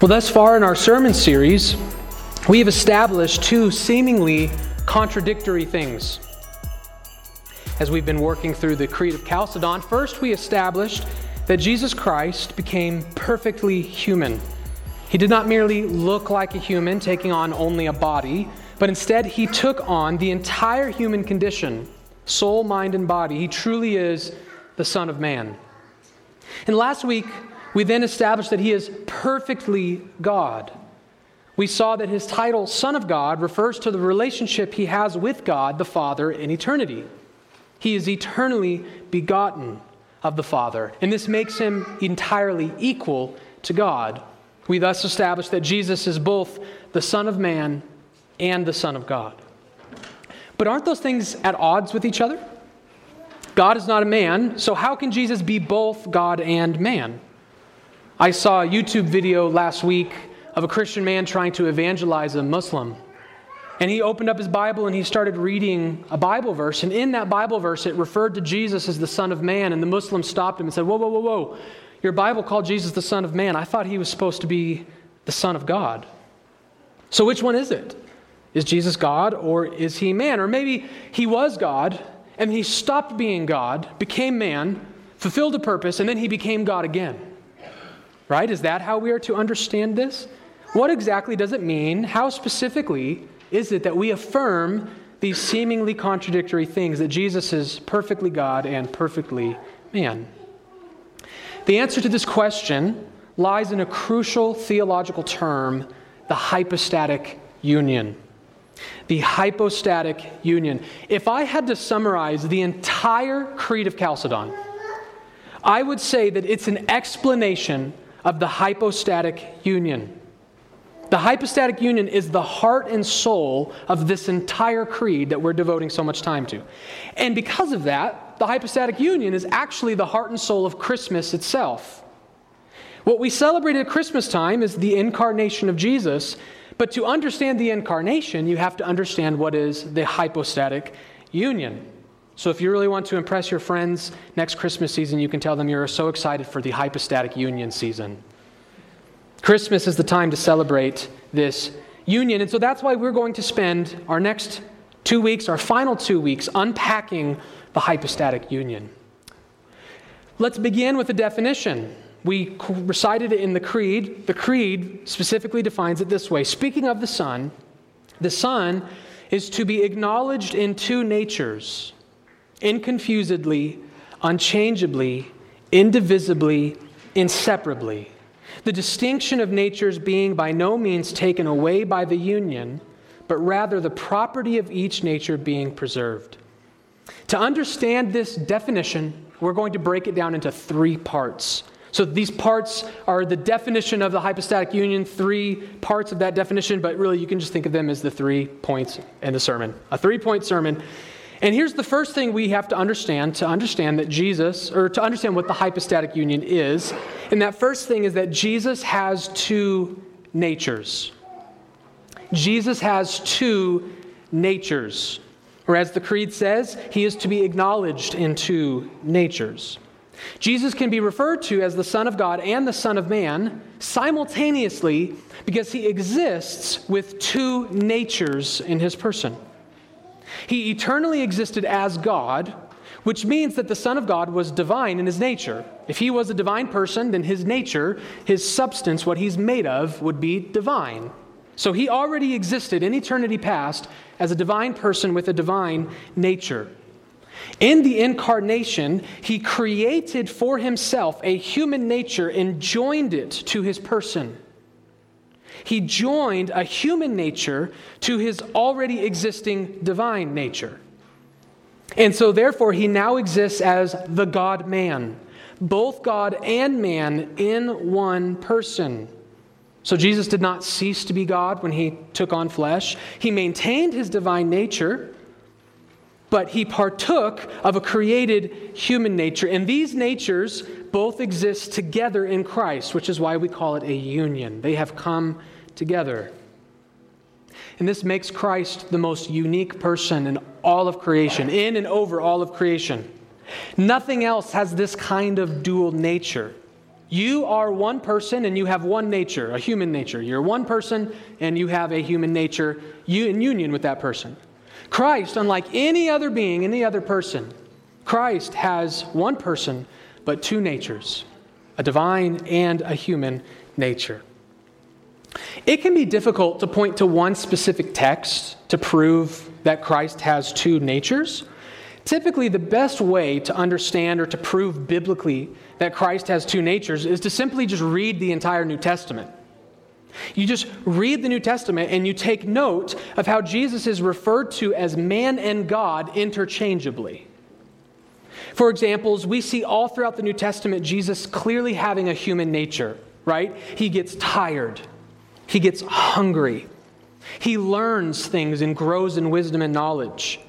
Well, thus far in our sermon series, we have established two seemingly contradictory things. As we've been working through the Creed of Chalcedon, first we established that Jesus Christ became perfectly human. He did not merely look like a human, taking on only a body, but instead he took on the entire human condition soul, mind, and body. He truly is the Son of Man. And last week, we then established that he is perfectly God. We saw that his title, Son of God, refers to the relationship he has with God, the Father, in eternity. He is eternally begotten of the Father, and this makes him entirely equal to God. We thus established that Jesus is both the Son of Man and the Son of God. But aren't those things at odds with each other? God is not a man, so how can Jesus be both God and man? I saw a YouTube video last week of a Christian man trying to evangelize a Muslim. And he opened up his Bible and he started reading a Bible verse. And in that Bible verse, it referred to Jesus as the Son of Man. And the Muslim stopped him and said, Whoa, whoa, whoa, whoa. Your Bible called Jesus the Son of Man. I thought he was supposed to be the Son of God. So which one is it? Is Jesus God or is he man? Or maybe he was God and he stopped being God, became man, fulfilled a purpose, and then he became God again. Right? Is that how we are to understand this? What exactly does it mean? How specifically is it that we affirm these seemingly contradictory things that Jesus is perfectly God and perfectly man? The answer to this question lies in a crucial theological term, the hypostatic union. The hypostatic union. If I had to summarize the entire Creed of Chalcedon, I would say that it's an explanation of the hypostatic union. The hypostatic union is the heart and soul of this entire creed that we're devoting so much time to. And because of that, the hypostatic union is actually the heart and soul of Christmas itself. What we celebrate at Christmas time is the incarnation of Jesus, but to understand the incarnation, you have to understand what is the hypostatic union. So if you really want to impress your friends next Christmas season, you can tell them you're so excited for the hypostatic union season. Christmas is the time to celebrate this union. And so that's why we're going to spend our next two weeks, our final two weeks, unpacking the hypostatic union. Let's begin with a definition. We recited it in the Creed. The Creed specifically defines it this way Speaking of the Son, the Son is to be acknowledged in two natures inconfusedly, unchangeably, indivisibly, inseparably. The distinction of natures being by no means taken away by the union, but rather the property of each nature being preserved. To understand this definition, we're going to break it down into three parts. So these parts are the definition of the hypostatic union, three parts of that definition, but really you can just think of them as the three points in the sermon. A three point sermon and here's the first thing we have to understand to understand that Jesus, or to understand what the hypostatic union is. And that first thing is that Jesus has two natures. Jesus has two natures. Or as the Creed says, he is to be acknowledged in two natures. Jesus can be referred to as the Son of God and the Son of Man simultaneously because he exists with two natures in his person. He eternally existed as God, which means that the Son of God was divine in his nature. If he was a divine person, then his nature, his substance, what he's made of, would be divine. So he already existed in eternity past as a divine person with a divine nature. In the incarnation, he created for himself a human nature and joined it to his person. He joined a human nature to his already existing divine nature. And so, therefore, he now exists as the God man, both God and man in one person. So, Jesus did not cease to be God when he took on flesh. He maintained his divine nature, but he partook of a created human nature. And these natures both exist together in Christ, which is why we call it a union. They have come together. And this makes Christ the most unique person in all of creation, in and over all of creation. Nothing else has this kind of dual nature. You are one person and you have one nature, a human nature. You're one person and you have a human nature you, in union with that person. Christ, unlike any other being, any other person, Christ has one person but two natures a divine and a human nature. It can be difficult to point to one specific text to prove that Christ has two natures. Typically, the best way to understand or to prove biblically that Christ has two natures is to simply just read the entire New Testament. You just read the New Testament and you take note of how Jesus is referred to as man and God interchangeably. For examples, we see all throughout the New Testament Jesus clearly having a human nature, right? He gets tired, he gets hungry, he learns things and grows in wisdom and knowledge.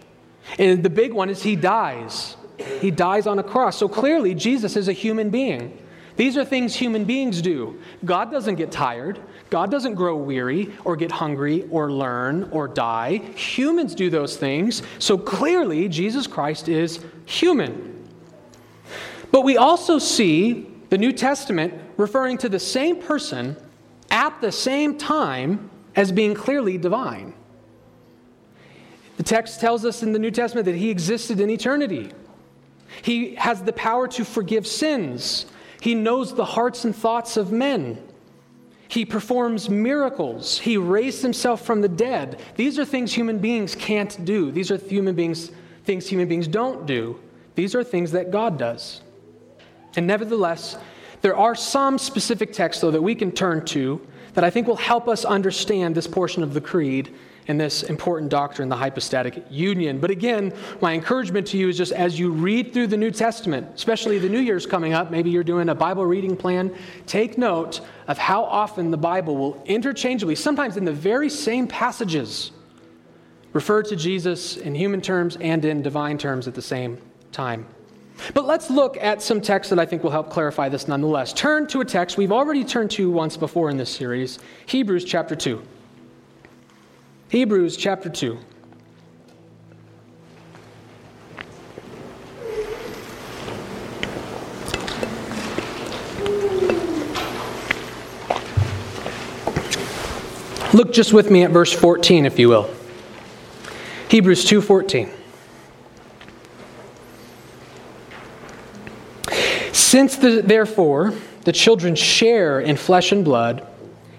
And the big one is he dies. He dies on a cross. So clearly, Jesus is a human being. These are things human beings do. God doesn't get tired. God doesn't grow weary or get hungry or learn or die. Humans do those things. So clearly, Jesus Christ is human. But we also see the New Testament referring to the same person at the same time as being clearly divine. The text tells us in the New Testament that he existed in eternity. He has the power to forgive sins. He knows the hearts and thoughts of men. He performs miracles. He raised himself from the dead. These are things human beings can't do. These are human beings things human beings don't do. These are things that God does. And nevertheless, there are some specific texts though that we can turn to that I think will help us understand this portion of the creed and this important doctrine, the hypostatic union. But again, my encouragement to you is just as you read through the New Testament, especially the New Year's coming up, maybe you're doing a Bible reading plan, take note of how often the Bible will interchangeably, sometimes in the very same passages, refer to Jesus in human terms and in divine terms at the same time. But let's look at some texts that I think will help clarify this nonetheless. Turn to a text we've already turned to once before in this series Hebrews chapter 2. Hebrews chapter 2. Look just with me at verse 14 if you will. Hebrews 2:14. Since the, therefore the children share in flesh and blood,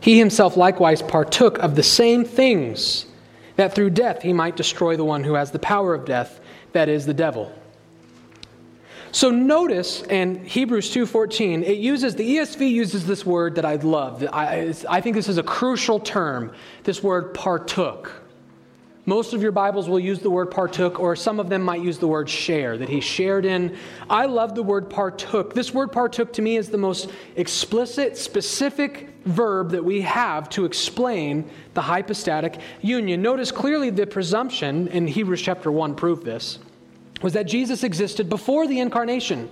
he himself likewise partook of the same things, that through death he might destroy the one who has the power of death, that is, the devil. So notice in Hebrews 2:14, it uses the ESV uses this word that I love. I, I think this is a crucial term. This word partook. Most of your Bibles will use the word partook, or some of them might use the word share, that he shared in. I love the word partook. This word partook to me is the most explicit, specific verb that we have to explain the hypostatic union. Notice clearly the presumption, in Hebrews chapter 1 proved this, was that Jesus existed before the incarnation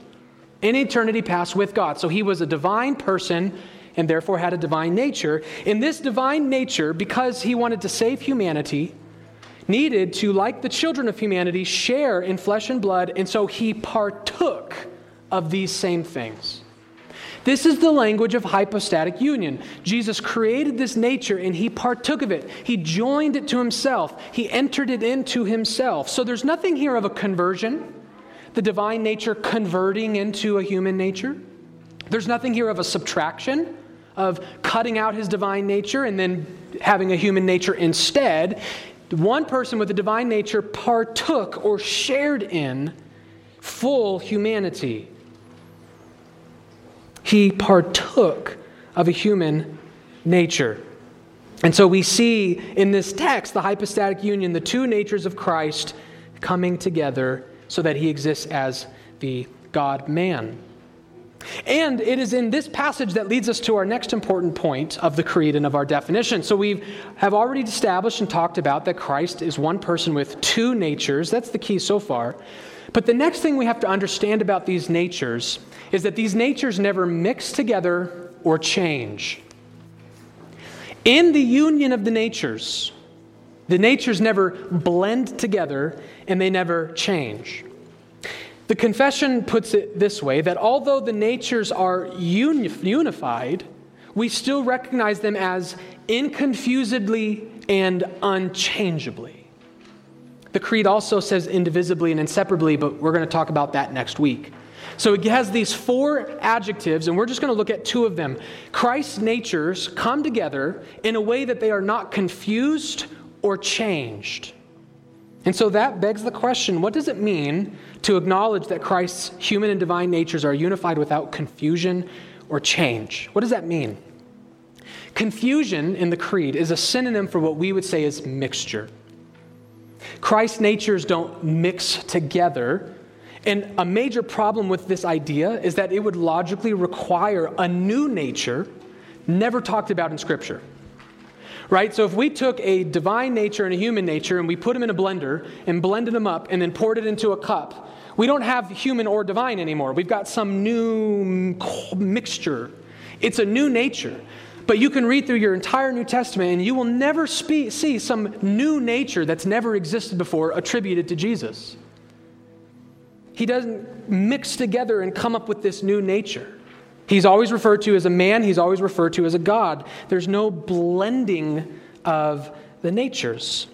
in eternity past with God. So he was a divine person and therefore had a divine nature. In this divine nature, because he wanted to save humanity, needed to, like the children of humanity, share in flesh and blood, and so he partook of these same things. This is the language of hypostatic union. Jesus created this nature and he partook of it. He joined it to himself, he entered it into himself. So there's nothing here of a conversion, the divine nature converting into a human nature. There's nothing here of a subtraction, of cutting out his divine nature and then having a human nature instead. One person with a divine nature partook or shared in full humanity he partook of a human nature. And so we see in this text the hypostatic union, the two natures of Christ coming together so that he exists as the God man. And it is in this passage that leads us to our next important point of the creed and of our definition. So we have already established and talked about that Christ is one person with two natures. That's the key so far. But the next thing we have to understand about these natures is that these natures never mix together or change. In the union of the natures, the natures never blend together and they never change. The confession puts it this way that although the natures are uni- unified, we still recognize them as inconfusedly and unchangeably. The creed also says indivisibly and inseparably, but we're going to talk about that next week. So it has these four adjectives, and we're just going to look at two of them. Christ's natures come together in a way that they are not confused or changed. And so that begs the question what does it mean to acknowledge that Christ's human and divine natures are unified without confusion or change? What does that mean? Confusion in the creed is a synonym for what we would say is mixture. Christ's natures don't mix together. And a major problem with this idea is that it would logically require a new nature never talked about in Scripture right? So if we took a divine nature and a human nature and we put them in a blender and blended them up and then poured it into a cup, we don't have human or divine anymore. We've got some new mixture. It's a new nature. But you can read through your entire New Testament and you will never spe- see some new nature that's never existed before attributed to Jesus. He doesn't mix together and come up with this new nature. He's always referred to as a man, he's always referred to as a God. There's no blending of the natures.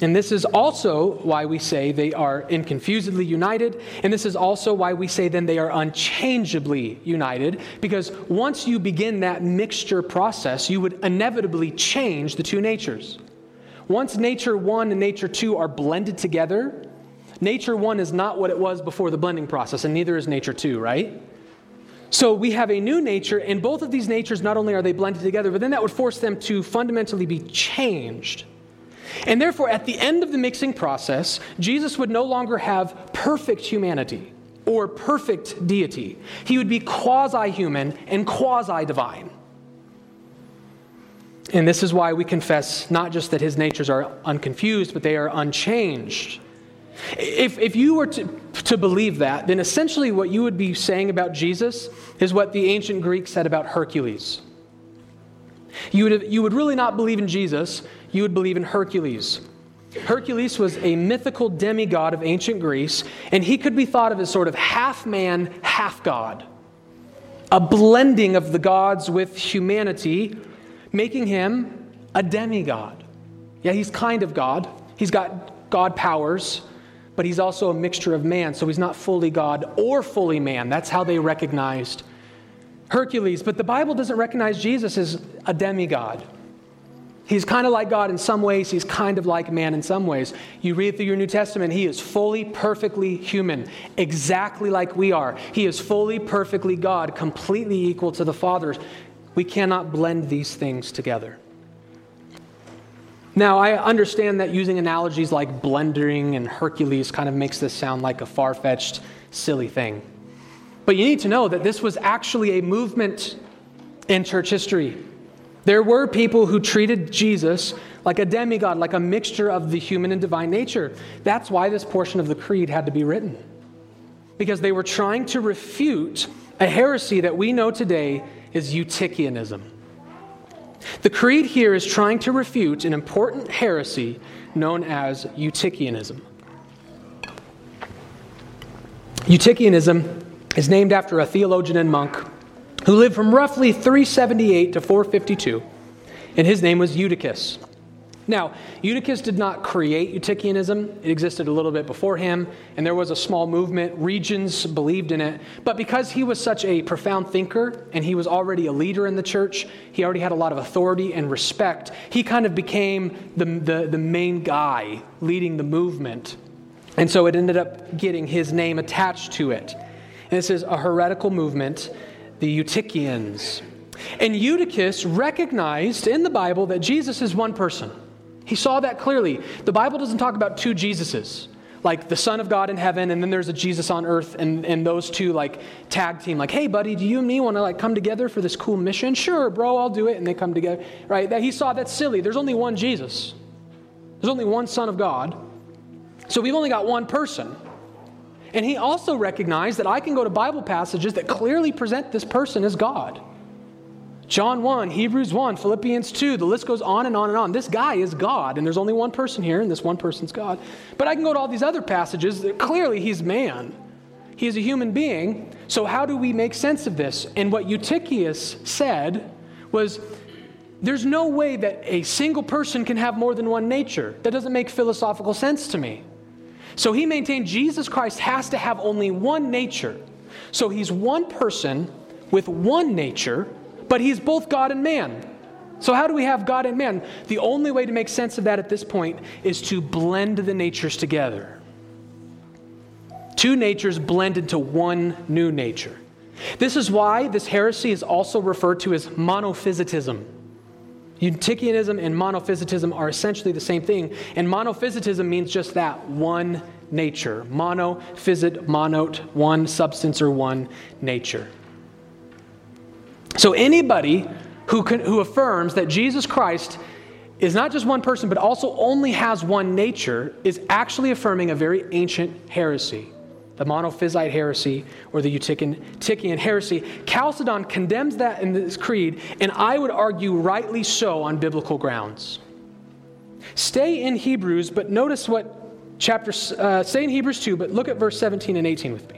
And this is also why we say they are inconfusedly united. And this is also why we say then they are unchangeably united. Because once you begin that mixture process, you would inevitably change the two natures. Once nature one and nature two are blended together, Nature 1 is not what it was before the blending process, and neither is nature 2, right? So we have a new nature, and both of these natures, not only are they blended together, but then that would force them to fundamentally be changed. And therefore, at the end of the mixing process, Jesus would no longer have perfect humanity or perfect deity. He would be quasi human and quasi divine. And this is why we confess not just that his natures are unconfused, but they are unchanged. If, if you were to, to believe that, then essentially what you would be saying about Jesus is what the ancient Greeks said about Hercules. You would, you would really not believe in Jesus, you would believe in Hercules. Hercules was a mythical demigod of ancient Greece, and he could be thought of as sort of half man, half God. A blending of the gods with humanity, making him a demigod. Yeah, he's kind of God. He's got God powers, but he's also a mixture of man, so he's not fully God or fully man. That's how they recognized Hercules. But the Bible doesn't recognize Jesus as a demigod. He's kind of like God in some ways, he's kind of like man in some ways. You read through your New Testament, he is fully, perfectly human, exactly like we are. He is fully, perfectly God, completely equal to the Father. We cannot blend these things together. Now, I understand that using analogies like blending and Hercules kind of makes this sound like a far fetched, silly thing. But you need to know that this was actually a movement in church history. There were people who treated Jesus like a demigod, like a mixture of the human and divine nature. That's why this portion of the creed had to be written. Because they were trying to refute a heresy that we know today is Eutychianism. The creed here is trying to refute an important heresy known as Eutychianism. Eutychianism is named after a theologian and monk who lived from roughly 378 to 452, and his name was Eutychus. Now, Eutychus did not create Eutychianism. It existed a little bit before him, and there was a small movement. Regions believed in it. But because he was such a profound thinker and he was already a leader in the church, he already had a lot of authority and respect, he kind of became the, the, the main guy leading the movement. And so it ended up getting his name attached to it. And this is a heretical movement, the Eutychians. And Eutychus recognized in the Bible that Jesus is one person. He saw that clearly. The Bible doesn't talk about two Jesuses, like the Son of God in heaven, and then there's a Jesus on earth, and, and those two like tag team, like, hey, buddy, do you and me want to like come together for this cool mission? Sure, bro, I'll do it. And they come together, right? That he saw that's silly. There's only one Jesus. There's only one Son of God. So we've only got one person. And he also recognized that I can go to Bible passages that clearly present this person as God. John 1, Hebrews 1, Philippians 2, the list goes on and on and on. This guy is God, and there's only one person here, and this one person's God. But I can go to all these other passages clearly he's man. He is a human being. So, how do we make sense of this? And what Eutychius said was there's no way that a single person can have more than one nature. That doesn't make philosophical sense to me. So, he maintained Jesus Christ has to have only one nature. So, he's one person with one nature but he's both God and man. So, how do we have God and man? The only way to make sense of that at this point is to blend the natures together. Two natures blend into one new nature. This is why this heresy is also referred to as monophysitism. Eutychianism and monophysitism are essentially the same thing, and monophysitism means just that one nature. Mono, physit, monot, one substance or one nature. So, anybody who, can, who affirms that Jesus Christ is not just one person, but also only has one nature, is actually affirming a very ancient heresy, the Monophysite heresy or the Eutychian heresy. Chalcedon condemns that in this creed, and I would argue rightly so on biblical grounds. Stay in Hebrews, but notice what chapter, uh, stay in Hebrews 2, but look at verse 17 and 18 with me.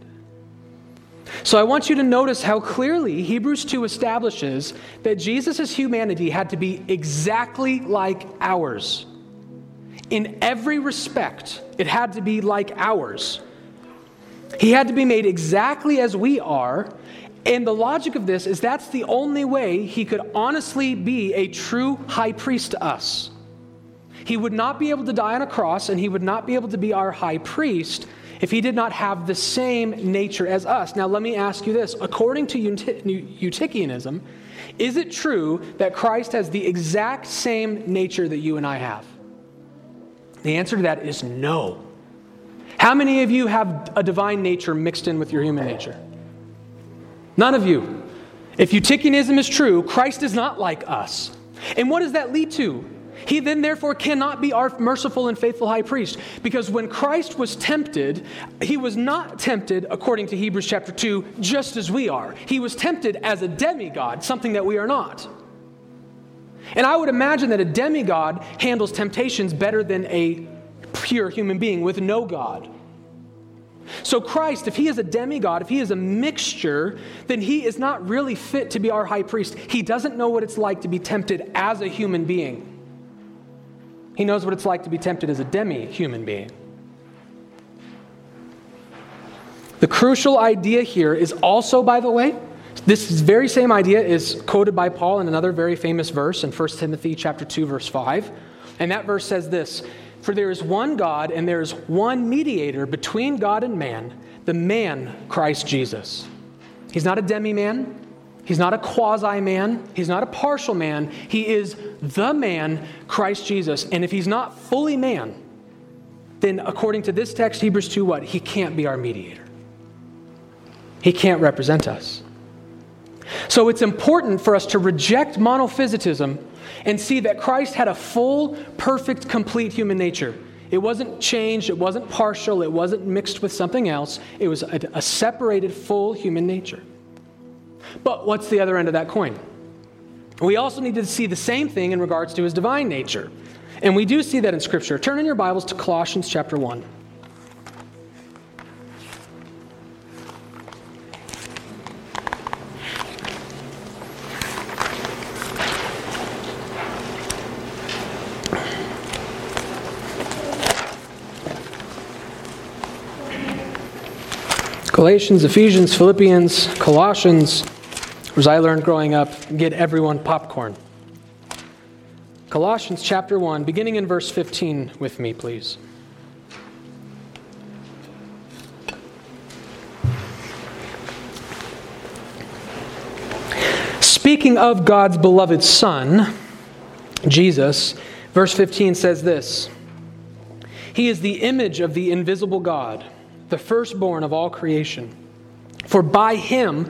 So I want you to notice how clearly Hebrews 2 establishes that Jesus' humanity had to be exactly like ours. In every respect, it had to be like ours. He had to be made exactly as we are. And the logic of this is that's the only way he could honestly be a true high priest to us. He would not be able to die on a cross, and he would not be able to be our high priest if he did not have the same nature as us. Now, let me ask you this according to Eutychianism, is it true that Christ has the exact same nature that you and I have? The answer to that is no. How many of you have a divine nature mixed in with your human nature? None of you. If Eutychianism is true, Christ is not like us. And what does that lead to? He then, therefore, cannot be our merciful and faithful high priest. Because when Christ was tempted, he was not tempted, according to Hebrews chapter 2, just as we are. He was tempted as a demigod, something that we are not. And I would imagine that a demigod handles temptations better than a pure human being with no God. So, Christ, if he is a demigod, if he is a mixture, then he is not really fit to be our high priest. He doesn't know what it's like to be tempted as a human being. He knows what it's like to be tempted as a demi human being. The crucial idea here is also, by the way, this very same idea is quoted by Paul in another very famous verse in 1 Timothy chapter 2 verse 5. And that verse says this, "For there is one God and there is one mediator between God and man, the man Christ Jesus." He's not a demi-man. He's not a quasi man. He's not a partial man. He is the man, Christ Jesus. And if he's not fully man, then according to this text, Hebrews 2, what? He can't be our mediator. He can't represent us. So it's important for us to reject monophysitism and see that Christ had a full, perfect, complete human nature. It wasn't changed, it wasn't partial, it wasn't mixed with something else. It was a, a separated, full human nature. But what's the other end of that coin? We also need to see the same thing in regards to his divine nature. And we do see that in Scripture. Turn in your Bibles to Colossians chapter 1. Galatians, Ephesians, Philippians, Colossians, as I learned growing up, get everyone popcorn. Colossians chapter 1, beginning in verse 15 with me, please. Speaking of God's beloved Son, Jesus, Verse 15 says this He is the image of the invisible God, the firstborn of all creation. For by him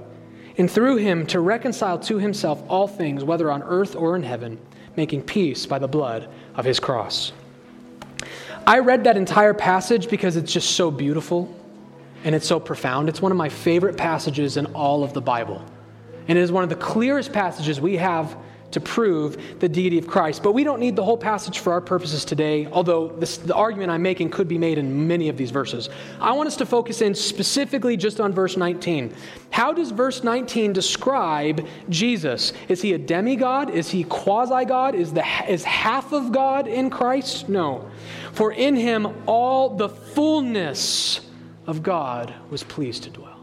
and through him to reconcile to himself all things, whether on earth or in heaven, making peace by the blood of his cross. I read that entire passage because it's just so beautiful and it's so profound. It's one of my favorite passages in all of the Bible. And it is one of the clearest passages we have to prove the deity of Christ. But we don't need the whole passage for our purposes today, although this, the argument I'm making could be made in many of these verses. I want us to focus in specifically just on verse 19. How does verse 19 describe Jesus? Is he a demigod? Is he quasi God? Is, the, is half of God in Christ? No. For in him all the fullness of God was pleased to dwell.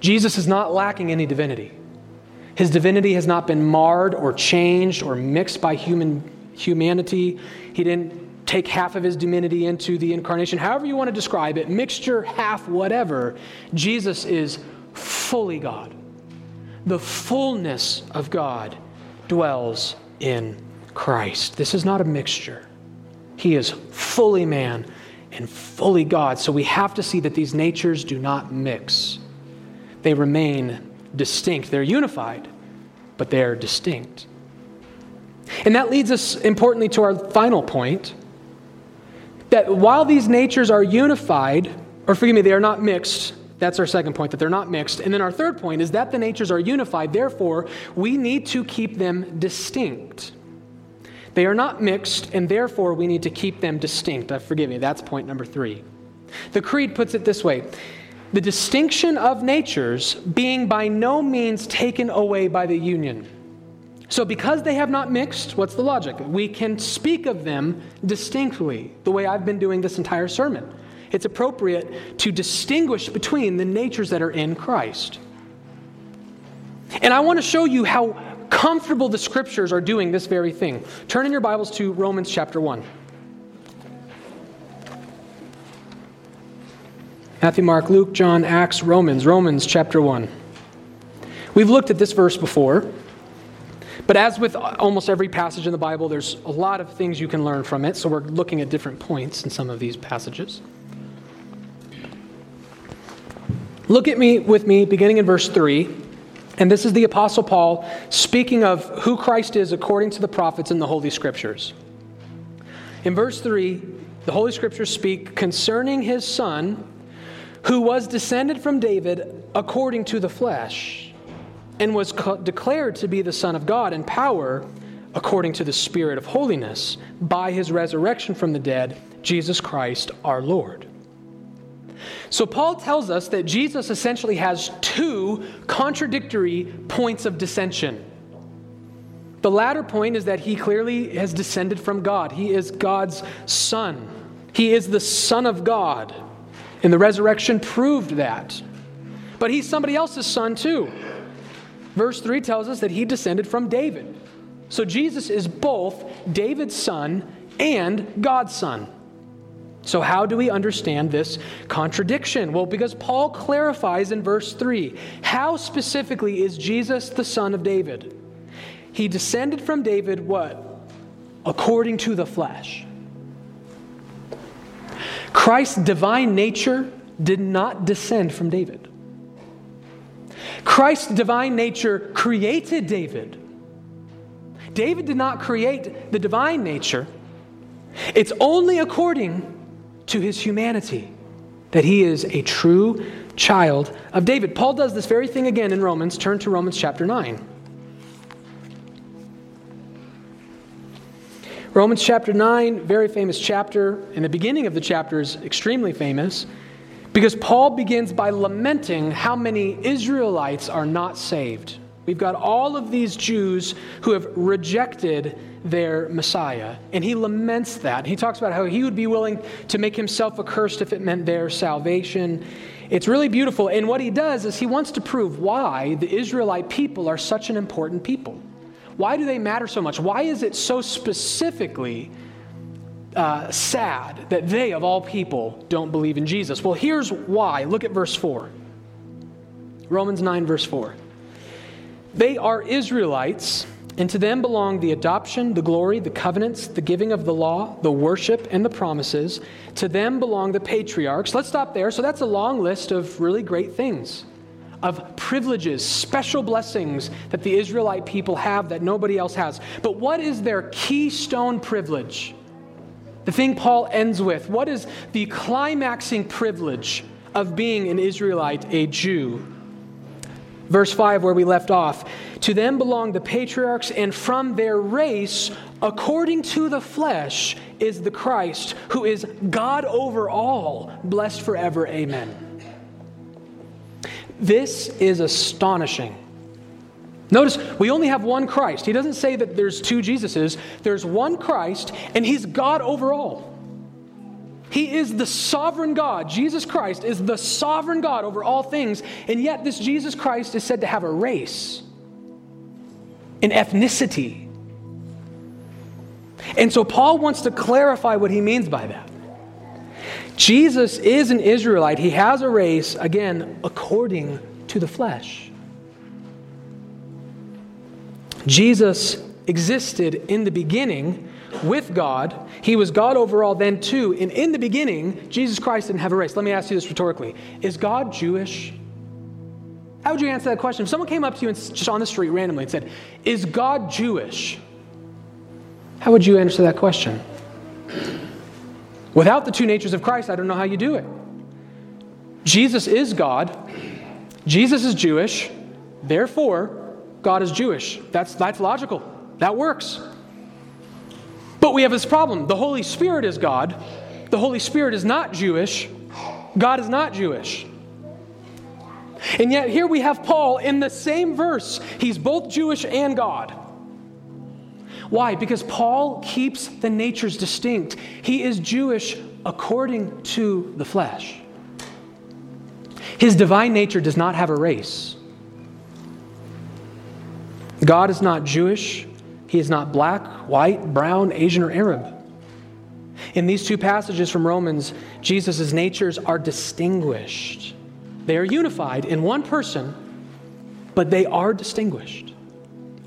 Jesus is not lacking any divinity. His divinity has not been marred or changed or mixed by human humanity. He didn't take half of his divinity into the incarnation. However, you want to describe it, mixture, half, whatever, Jesus is fully God. The fullness of God dwells in Christ. This is not a mixture. He is fully man and fully God. So we have to see that these natures do not mix they remain distinct. They're unified, but they're distinct. And that leads us importantly to our final point that while these natures are unified, or forgive me, they are not mixed. That's our second point, that they're not mixed. And then our third point is that the natures are unified, therefore, we need to keep them distinct. They are not mixed, and therefore we need to keep them distinct. Uh, forgive me, that's point number three. The Creed puts it this way the distinction of natures being by no means taken away by the union. So, because they have not mixed, what's the logic? We can speak of them distinctly, the way I've been doing this entire sermon. It's appropriate to distinguish between the natures that are in Christ. And I want to show you how comfortable the scriptures are doing this very thing. Turn in your Bibles to Romans chapter 1. Matthew, Mark, Luke, John, Acts, Romans, Romans chapter 1. We've looked at this verse before, but as with almost every passage in the Bible, there's a lot of things you can learn from it, so we're looking at different points in some of these passages. Look at me with me beginning in verse 3. And this is the Apostle Paul speaking of who Christ is according to the prophets in the Holy Scriptures. In verse 3, the Holy Scriptures speak concerning his Son who was descended from David according to the flesh, and was co- declared to be the Son of God in power according to the Spirit of holiness by his resurrection from the dead, Jesus Christ our Lord. So, Paul tells us that Jesus essentially has two contradictory points of dissension. The latter point is that he clearly has descended from God. He is God's Son, he is the Son of God. And the resurrection proved that. But he's somebody else's son too. Verse 3 tells us that he descended from David. So Jesus is both David's son and God's son. So, how do we understand this contradiction? Well, because Paul clarifies in verse 3 how specifically is Jesus the son of David? He descended from David, what? According to the flesh. Christ's divine nature did not descend from David. Christ's divine nature created David. David did not create the divine nature. It's only according to his humanity that he is a true child of David. Paul does this very thing again in Romans. Turn to Romans chapter 9. Romans chapter 9, very famous chapter, and the beginning of the chapter is extremely famous because Paul begins by lamenting how many Israelites are not saved. We've got all of these Jews who have rejected their Messiah. And he laments that. He talks about how he would be willing to make himself accursed if it meant their salvation. It's really beautiful. And what he does is he wants to prove why the Israelite people are such an important people. Why do they matter so much? Why is it so specifically uh, sad that they, of all people, don't believe in Jesus? Well, here's why. Look at verse 4. Romans 9, verse 4. They are Israelites, and to them belong the adoption, the glory, the covenants, the giving of the law, the worship, and the promises. To them belong the patriarchs. Let's stop there. So that's a long list of really great things, of privileges, special blessings that the Israelite people have that nobody else has. But what is their keystone privilege? The thing Paul ends with what is the climaxing privilege of being an Israelite, a Jew? Verse 5, where we left off. To them belong the patriarchs, and from their race, according to the flesh, is the Christ, who is God over all, blessed forever. Amen. This is astonishing. Notice, we only have one Christ. He doesn't say that there's two Jesuses. There's one Christ, and He's God over all. He is the sovereign God. Jesus Christ is the sovereign God over all things. And yet, this Jesus Christ is said to have a race, an ethnicity. And so, Paul wants to clarify what he means by that. Jesus is an Israelite. He has a race, again, according to the flesh. Jesus existed in the beginning with God. He was God over all then too. And in the beginning, Jesus Christ didn't have a race. Let me ask you this rhetorically Is God Jewish? How would you answer that question? If someone came up to you and just on the street randomly and said, Is God Jewish? How would you answer that question? Without the two natures of Christ, I don't know how you do it. Jesus is God, Jesus is Jewish, therefore, God is Jewish. That's, that's logical. That works. But we have this problem. The Holy Spirit is God. The Holy Spirit is not Jewish. God is not Jewish. And yet, here we have Paul in the same verse. He's both Jewish and God. Why? Because Paul keeps the natures distinct. He is Jewish according to the flesh. His divine nature does not have a race. God is not Jewish. He is not black, white, brown, Asian, or Arab. In these two passages from Romans, Jesus' natures are distinguished. They are unified in one person, but they are distinguished.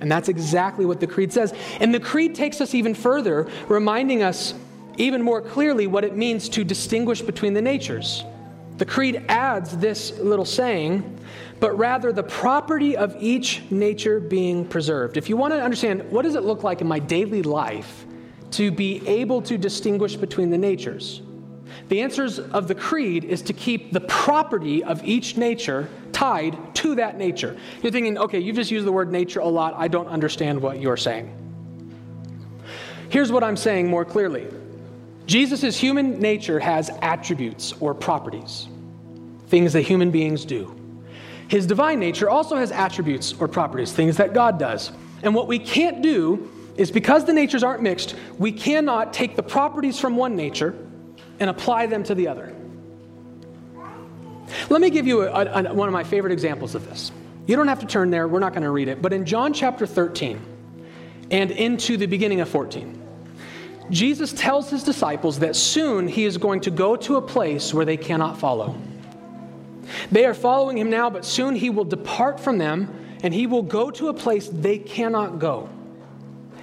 And that's exactly what the Creed says. And the Creed takes us even further, reminding us even more clearly what it means to distinguish between the natures. The Creed adds this little saying but rather the property of each nature being preserved. If you want to understand what does it look like in my daily life to be able to distinguish between the natures, the answers of the creed is to keep the property of each nature tied to that nature. You're thinking, okay, you've just used the word nature a lot. I don't understand what you're saying. Here's what I'm saying more clearly Jesus' human nature has attributes or properties, things that human beings do. His divine nature also has attributes or properties, things that God does. And what we can't do is because the natures aren't mixed, we cannot take the properties from one nature and apply them to the other. Let me give you a, a, one of my favorite examples of this. You don't have to turn there, we're not going to read it, but in John chapter 13 and into the beginning of 14, Jesus tells his disciples that soon he is going to go to a place where they cannot follow. They are following him now, but soon he will depart from them and he will go to a place they cannot go.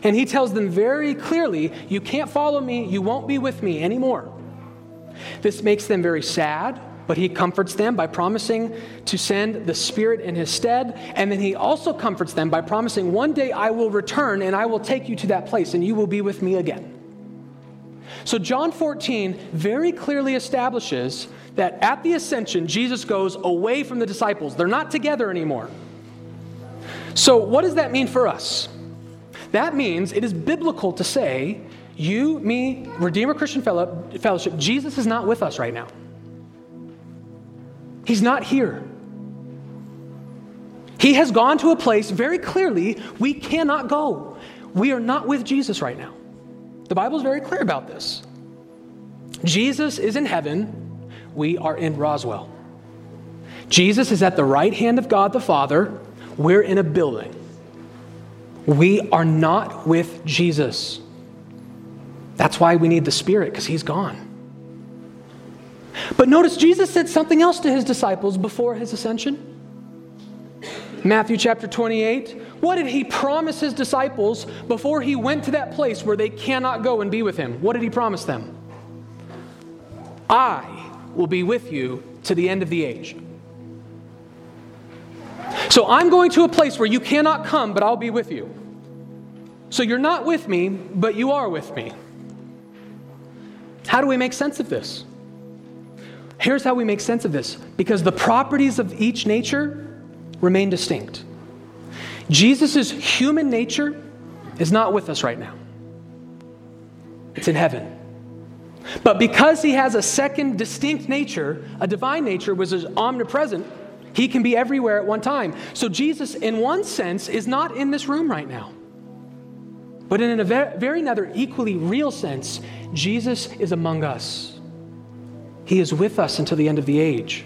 And he tells them very clearly, You can't follow me, you won't be with me anymore. This makes them very sad, but he comforts them by promising to send the Spirit in his stead. And then he also comforts them by promising, One day I will return and I will take you to that place and you will be with me again. So, John 14 very clearly establishes that at the ascension, Jesus goes away from the disciples. They're not together anymore. So, what does that mean for us? That means it is biblical to say, you, me, Redeemer Christian Fellowship, Jesus is not with us right now. He's not here. He has gone to a place very clearly we cannot go. we are not with Jesus right now. The Bible is very clear about this. Jesus is in heaven, we are in Roswell. Jesus is at the right hand of God the Father, we're in a building. We are not with Jesus. That's why we need the Spirit, because He's gone. But notice Jesus said something else to His disciples before His ascension. Matthew chapter 28. What did He promise His disciples before He went to that place where they cannot go and be with Him? What did He promise them? I will be with you to the end of the age. So I'm going to a place where you cannot come, but I'll be with you. So you're not with me, but you are with me. How do we make sense of this? Here's how we make sense of this because the properties of each nature remain distinct. Jesus' human nature is not with us right now, it's in heaven. But because he has a second distinct nature, a divine nature, which is omnipresent, he can be everywhere at one time. So Jesus, in one sense, is not in this room right now. But in a very another equally real sense, Jesus is among us. He is with us until the end of the age.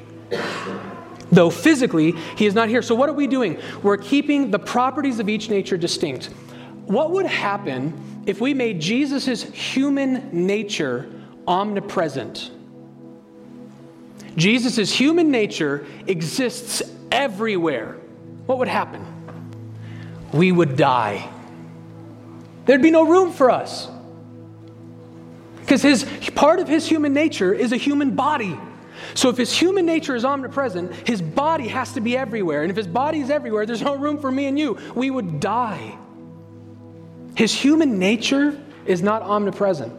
Though physically, he is not here. So, what are we doing? We're keeping the properties of each nature distinct. What would happen if we made Jesus' human nature omnipresent? Jesus' human nature exists everywhere. What would happen? We would die. There'd be no room for us. Because his part of his human nature is a human body. So if his human nature is omnipresent, his body has to be everywhere. And if his body is everywhere, there's no room for me and you. We would die. His human nature is not omnipresent.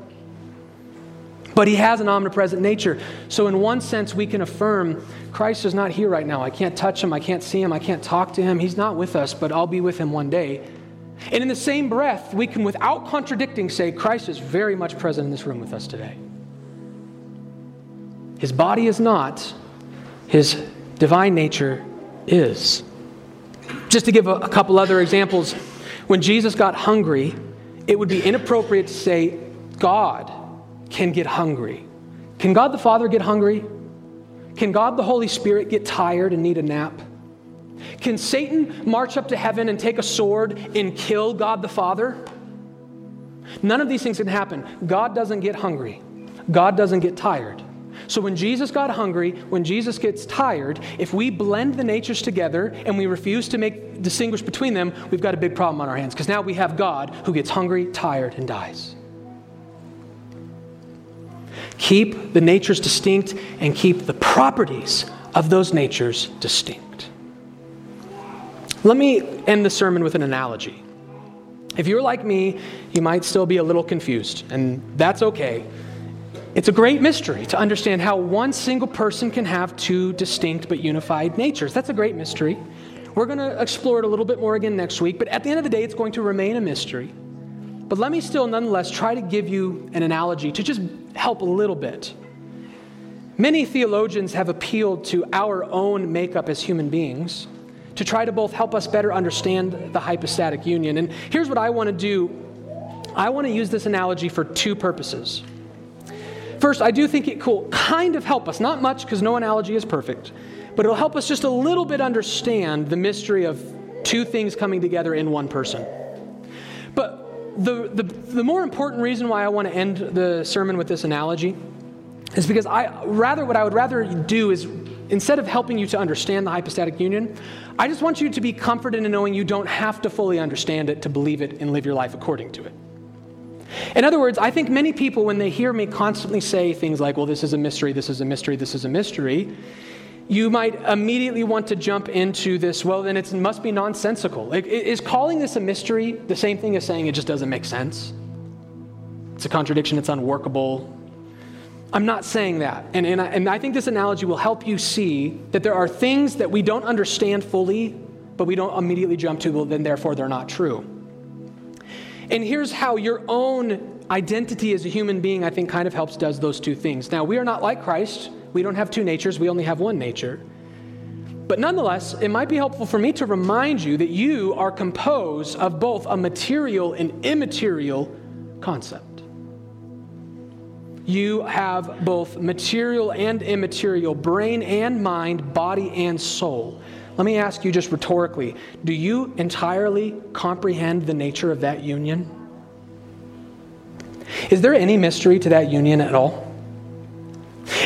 But he has an omnipresent nature. So, in one sense, we can affirm Christ is not here right now. I can't touch him. I can't see him. I can't talk to him. He's not with us, but I'll be with him one day. And in the same breath, we can, without contradicting, say Christ is very much present in this room with us today. His body is not, his divine nature is. Just to give a, a couple other examples, when Jesus got hungry, it would be inappropriate to say, God can get hungry. Can God the Father get hungry? Can God the Holy Spirit get tired and need a nap? Can Satan march up to heaven and take a sword and kill God the Father? None of these things can happen. God doesn't get hungry, God doesn't get tired. So when Jesus got hungry, when Jesus gets tired, if we blend the natures together and we refuse to make distinguish between them, we've got a big problem on our hands because now we have God who gets hungry, tired, and dies. Keep the natures distinct and keep the properties of those natures distinct. Let me end the sermon with an analogy. If you're like me, you might still be a little confused, and that's okay. It's a great mystery to understand how one single person can have two distinct but unified natures. That's a great mystery. We're going to explore it a little bit more again next week, but at the end of the day, it's going to remain a mystery. But let me still, nonetheless, try to give you an analogy to just help a little bit. Many theologians have appealed to our own makeup as human beings to try to both help us better understand the hypostatic union. And here's what I want to do I want to use this analogy for two purposes. First, I do think it will kind of help us, not much because no analogy is perfect, but it'll help us just a little bit understand the mystery of two things coming together in one person. But the, the, the more important reason why I want to end the sermon with this analogy is because I rather what I would rather do is instead of helping you to understand the hypostatic union, I just want you to be comforted in knowing you don't have to fully understand it to believe it and live your life according to it. In other words, I think many people, when they hear me constantly say things like, well, this is a mystery, this is a mystery, this is a mystery, you might immediately want to jump into this, well, then it must be nonsensical. Like, is calling this a mystery the same thing as saying it just doesn't make sense? It's a contradiction, it's unworkable. I'm not saying that. And, and, I, and I think this analogy will help you see that there are things that we don't understand fully, but we don't immediately jump to, well, then therefore they're not true. And here's how your own identity as a human being, I think, kind of helps does those two things. Now, we are not like Christ. We don't have two natures, we only have one nature. But nonetheless, it might be helpful for me to remind you that you are composed of both a material and immaterial concept. You have both material and immaterial, brain and mind, body and soul. Let me ask you just rhetorically do you entirely comprehend the nature of that union? Is there any mystery to that union at all?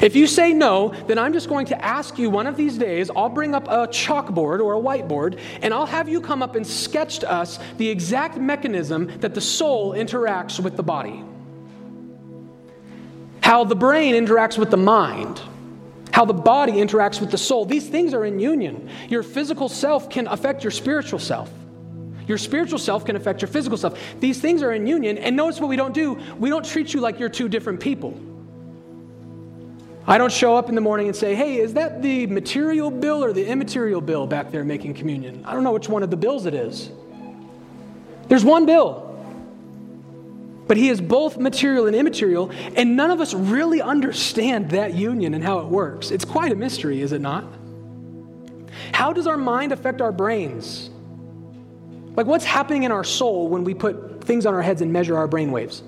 If you say no, then I'm just going to ask you one of these days, I'll bring up a chalkboard or a whiteboard, and I'll have you come up and sketch to us the exact mechanism that the soul interacts with the body. How the brain interacts with the mind how the body interacts with the soul. These things are in union. Your physical self can affect your spiritual self. Your spiritual self can affect your physical self. These things are in union. And notice what we don't do we don't treat you like you're two different people. I don't show up in the morning and say, hey, is that the material bill or the immaterial bill back there making communion? I don't know which one of the bills it is. There's one bill. But he is both material and immaterial, and none of us really understand that union and how it works. It's quite a mystery, is it not? How does our mind affect our brains? Like, what's happening in our soul when we put things on our heads and measure our brain waves?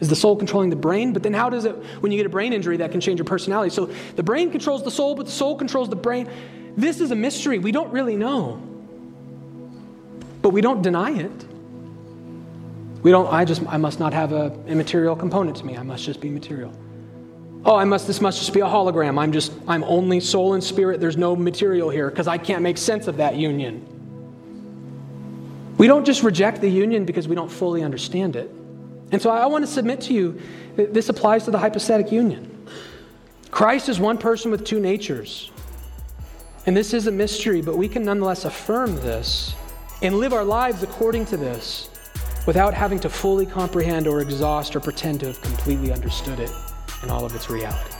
Is the soul controlling the brain? But then, how does it, when you get a brain injury, that can change your personality? So, the brain controls the soul, but the soul controls the brain. This is a mystery. We don't really know. But we don't deny it. We don't, I just, I must not have a immaterial component to me. I must just be material. Oh, I must, this must just be a hologram. I'm just, I'm only soul and spirit. There's no material here because I can't make sense of that union. We don't just reject the union because we don't fully understand it. And so I want to submit to you that this applies to the hypostatic union. Christ is one person with two natures. And this is a mystery, but we can nonetheless affirm this and live our lives according to this without having to fully comprehend or exhaust or pretend to have completely understood it in all of its reality.